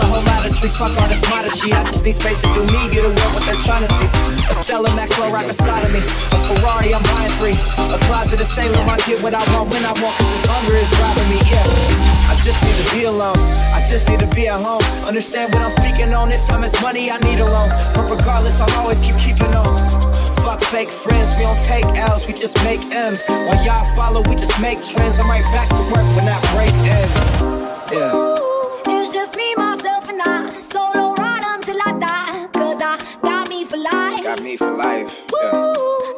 a whole lot of tree. Fuck all this modesty. I just need space to do me. Get away with what they're trying to see. A Stella Maxwell right beside of me. A Ferrari, I'm buying three. A closet of Sailor. I get what I want when I want. Cause this hunger is driving me. Yeah. I just need to be alone. I just need to be at home. Understand what I'm speaking on. If time is money, I need a loan. But regardless, I'll always keep keeping on. Fuck fake friends, we don't take L's, we just make M's. While y'all follow, we just make trends. I'm right back to work when that break ends. Yeah. It's just me, myself. me for life. Yeah.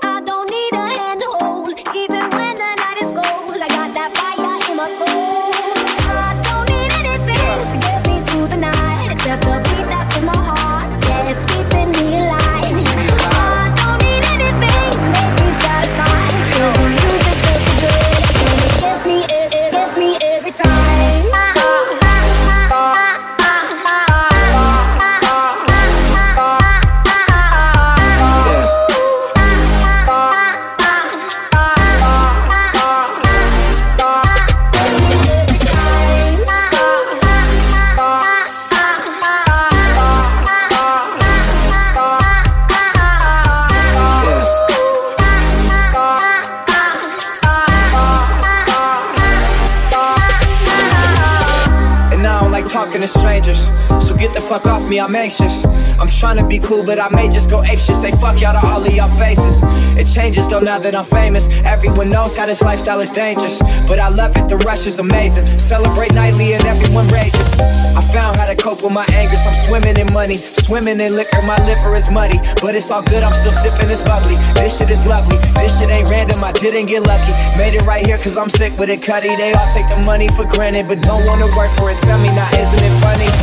cool, but I may just go ape shit. Say fuck y'all to all of y'all faces. It changes though now that I'm famous. Everyone knows how this lifestyle is dangerous, but I love it. The rush is amazing. Celebrate nightly and everyone rages. I found how to cope with my anger. I'm swimming in money, swimming in liquor. My liver is muddy, but it's all good. I'm still sipping this bubbly. This shit is lovely. This shit ain't random. I didn't get lucky. Made it right here cause I'm sick with it, Cutty, They all take the money for granted, but don't wanna work for it. Tell me now, isn't it funny?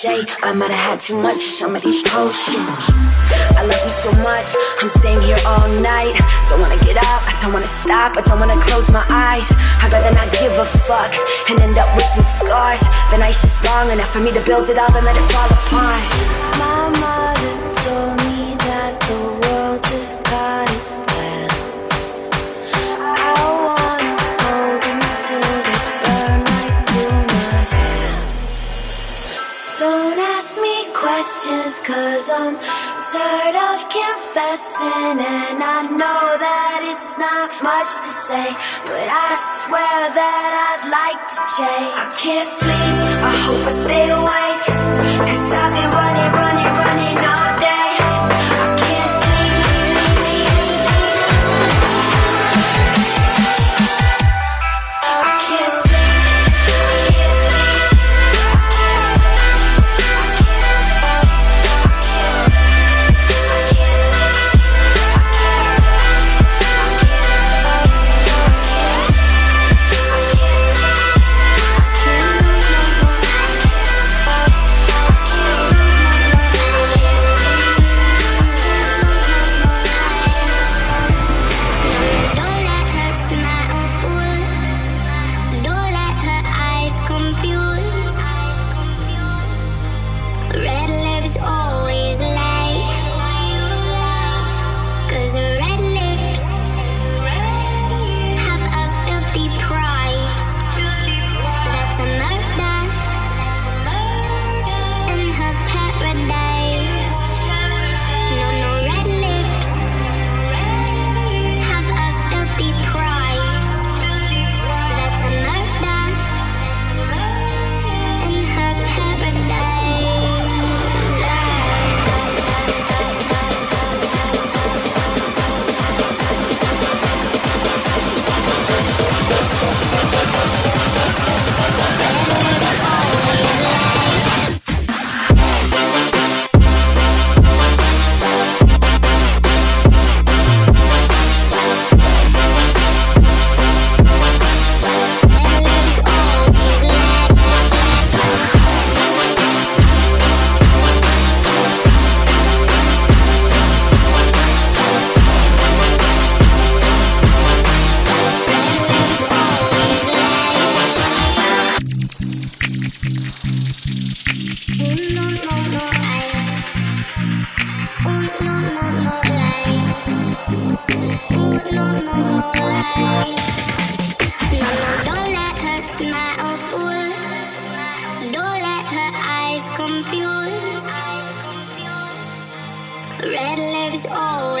say I might have had too much of some of these potions. I love you so much, I'm staying here all night. Don't wanna get up, I don't wanna stop, I don't wanna close my eyes. I'd rather not give a fuck and end up with some scars. The night's just long enough for me to build it all and let it fall apart. My mother told me questions cause I'm tired of confessing. And I know that it's not much to say but I swear that I'd like to change. I can't sleep. I hope I stay awake. Cause I've been running confused. Red lips always.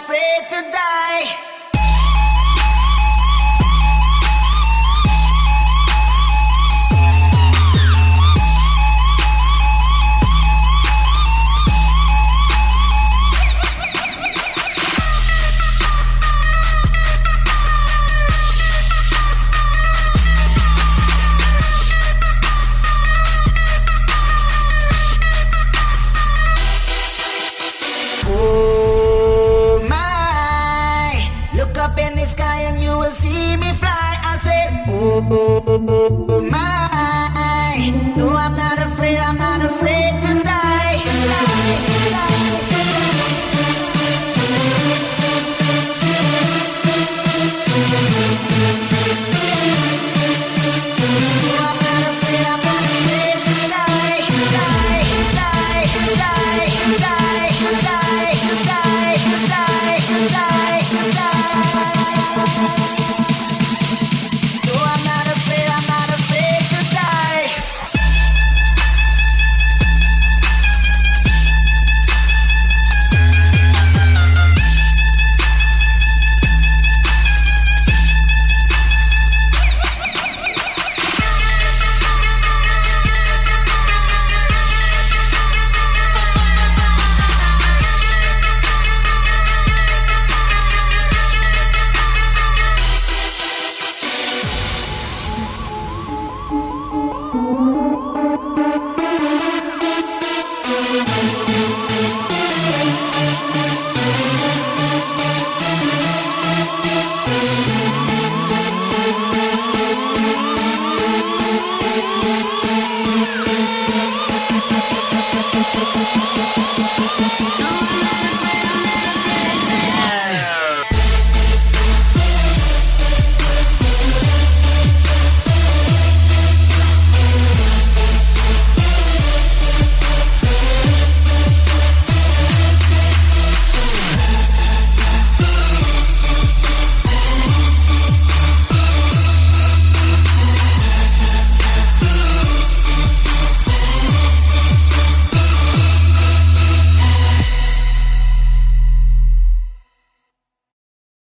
Afraid to die.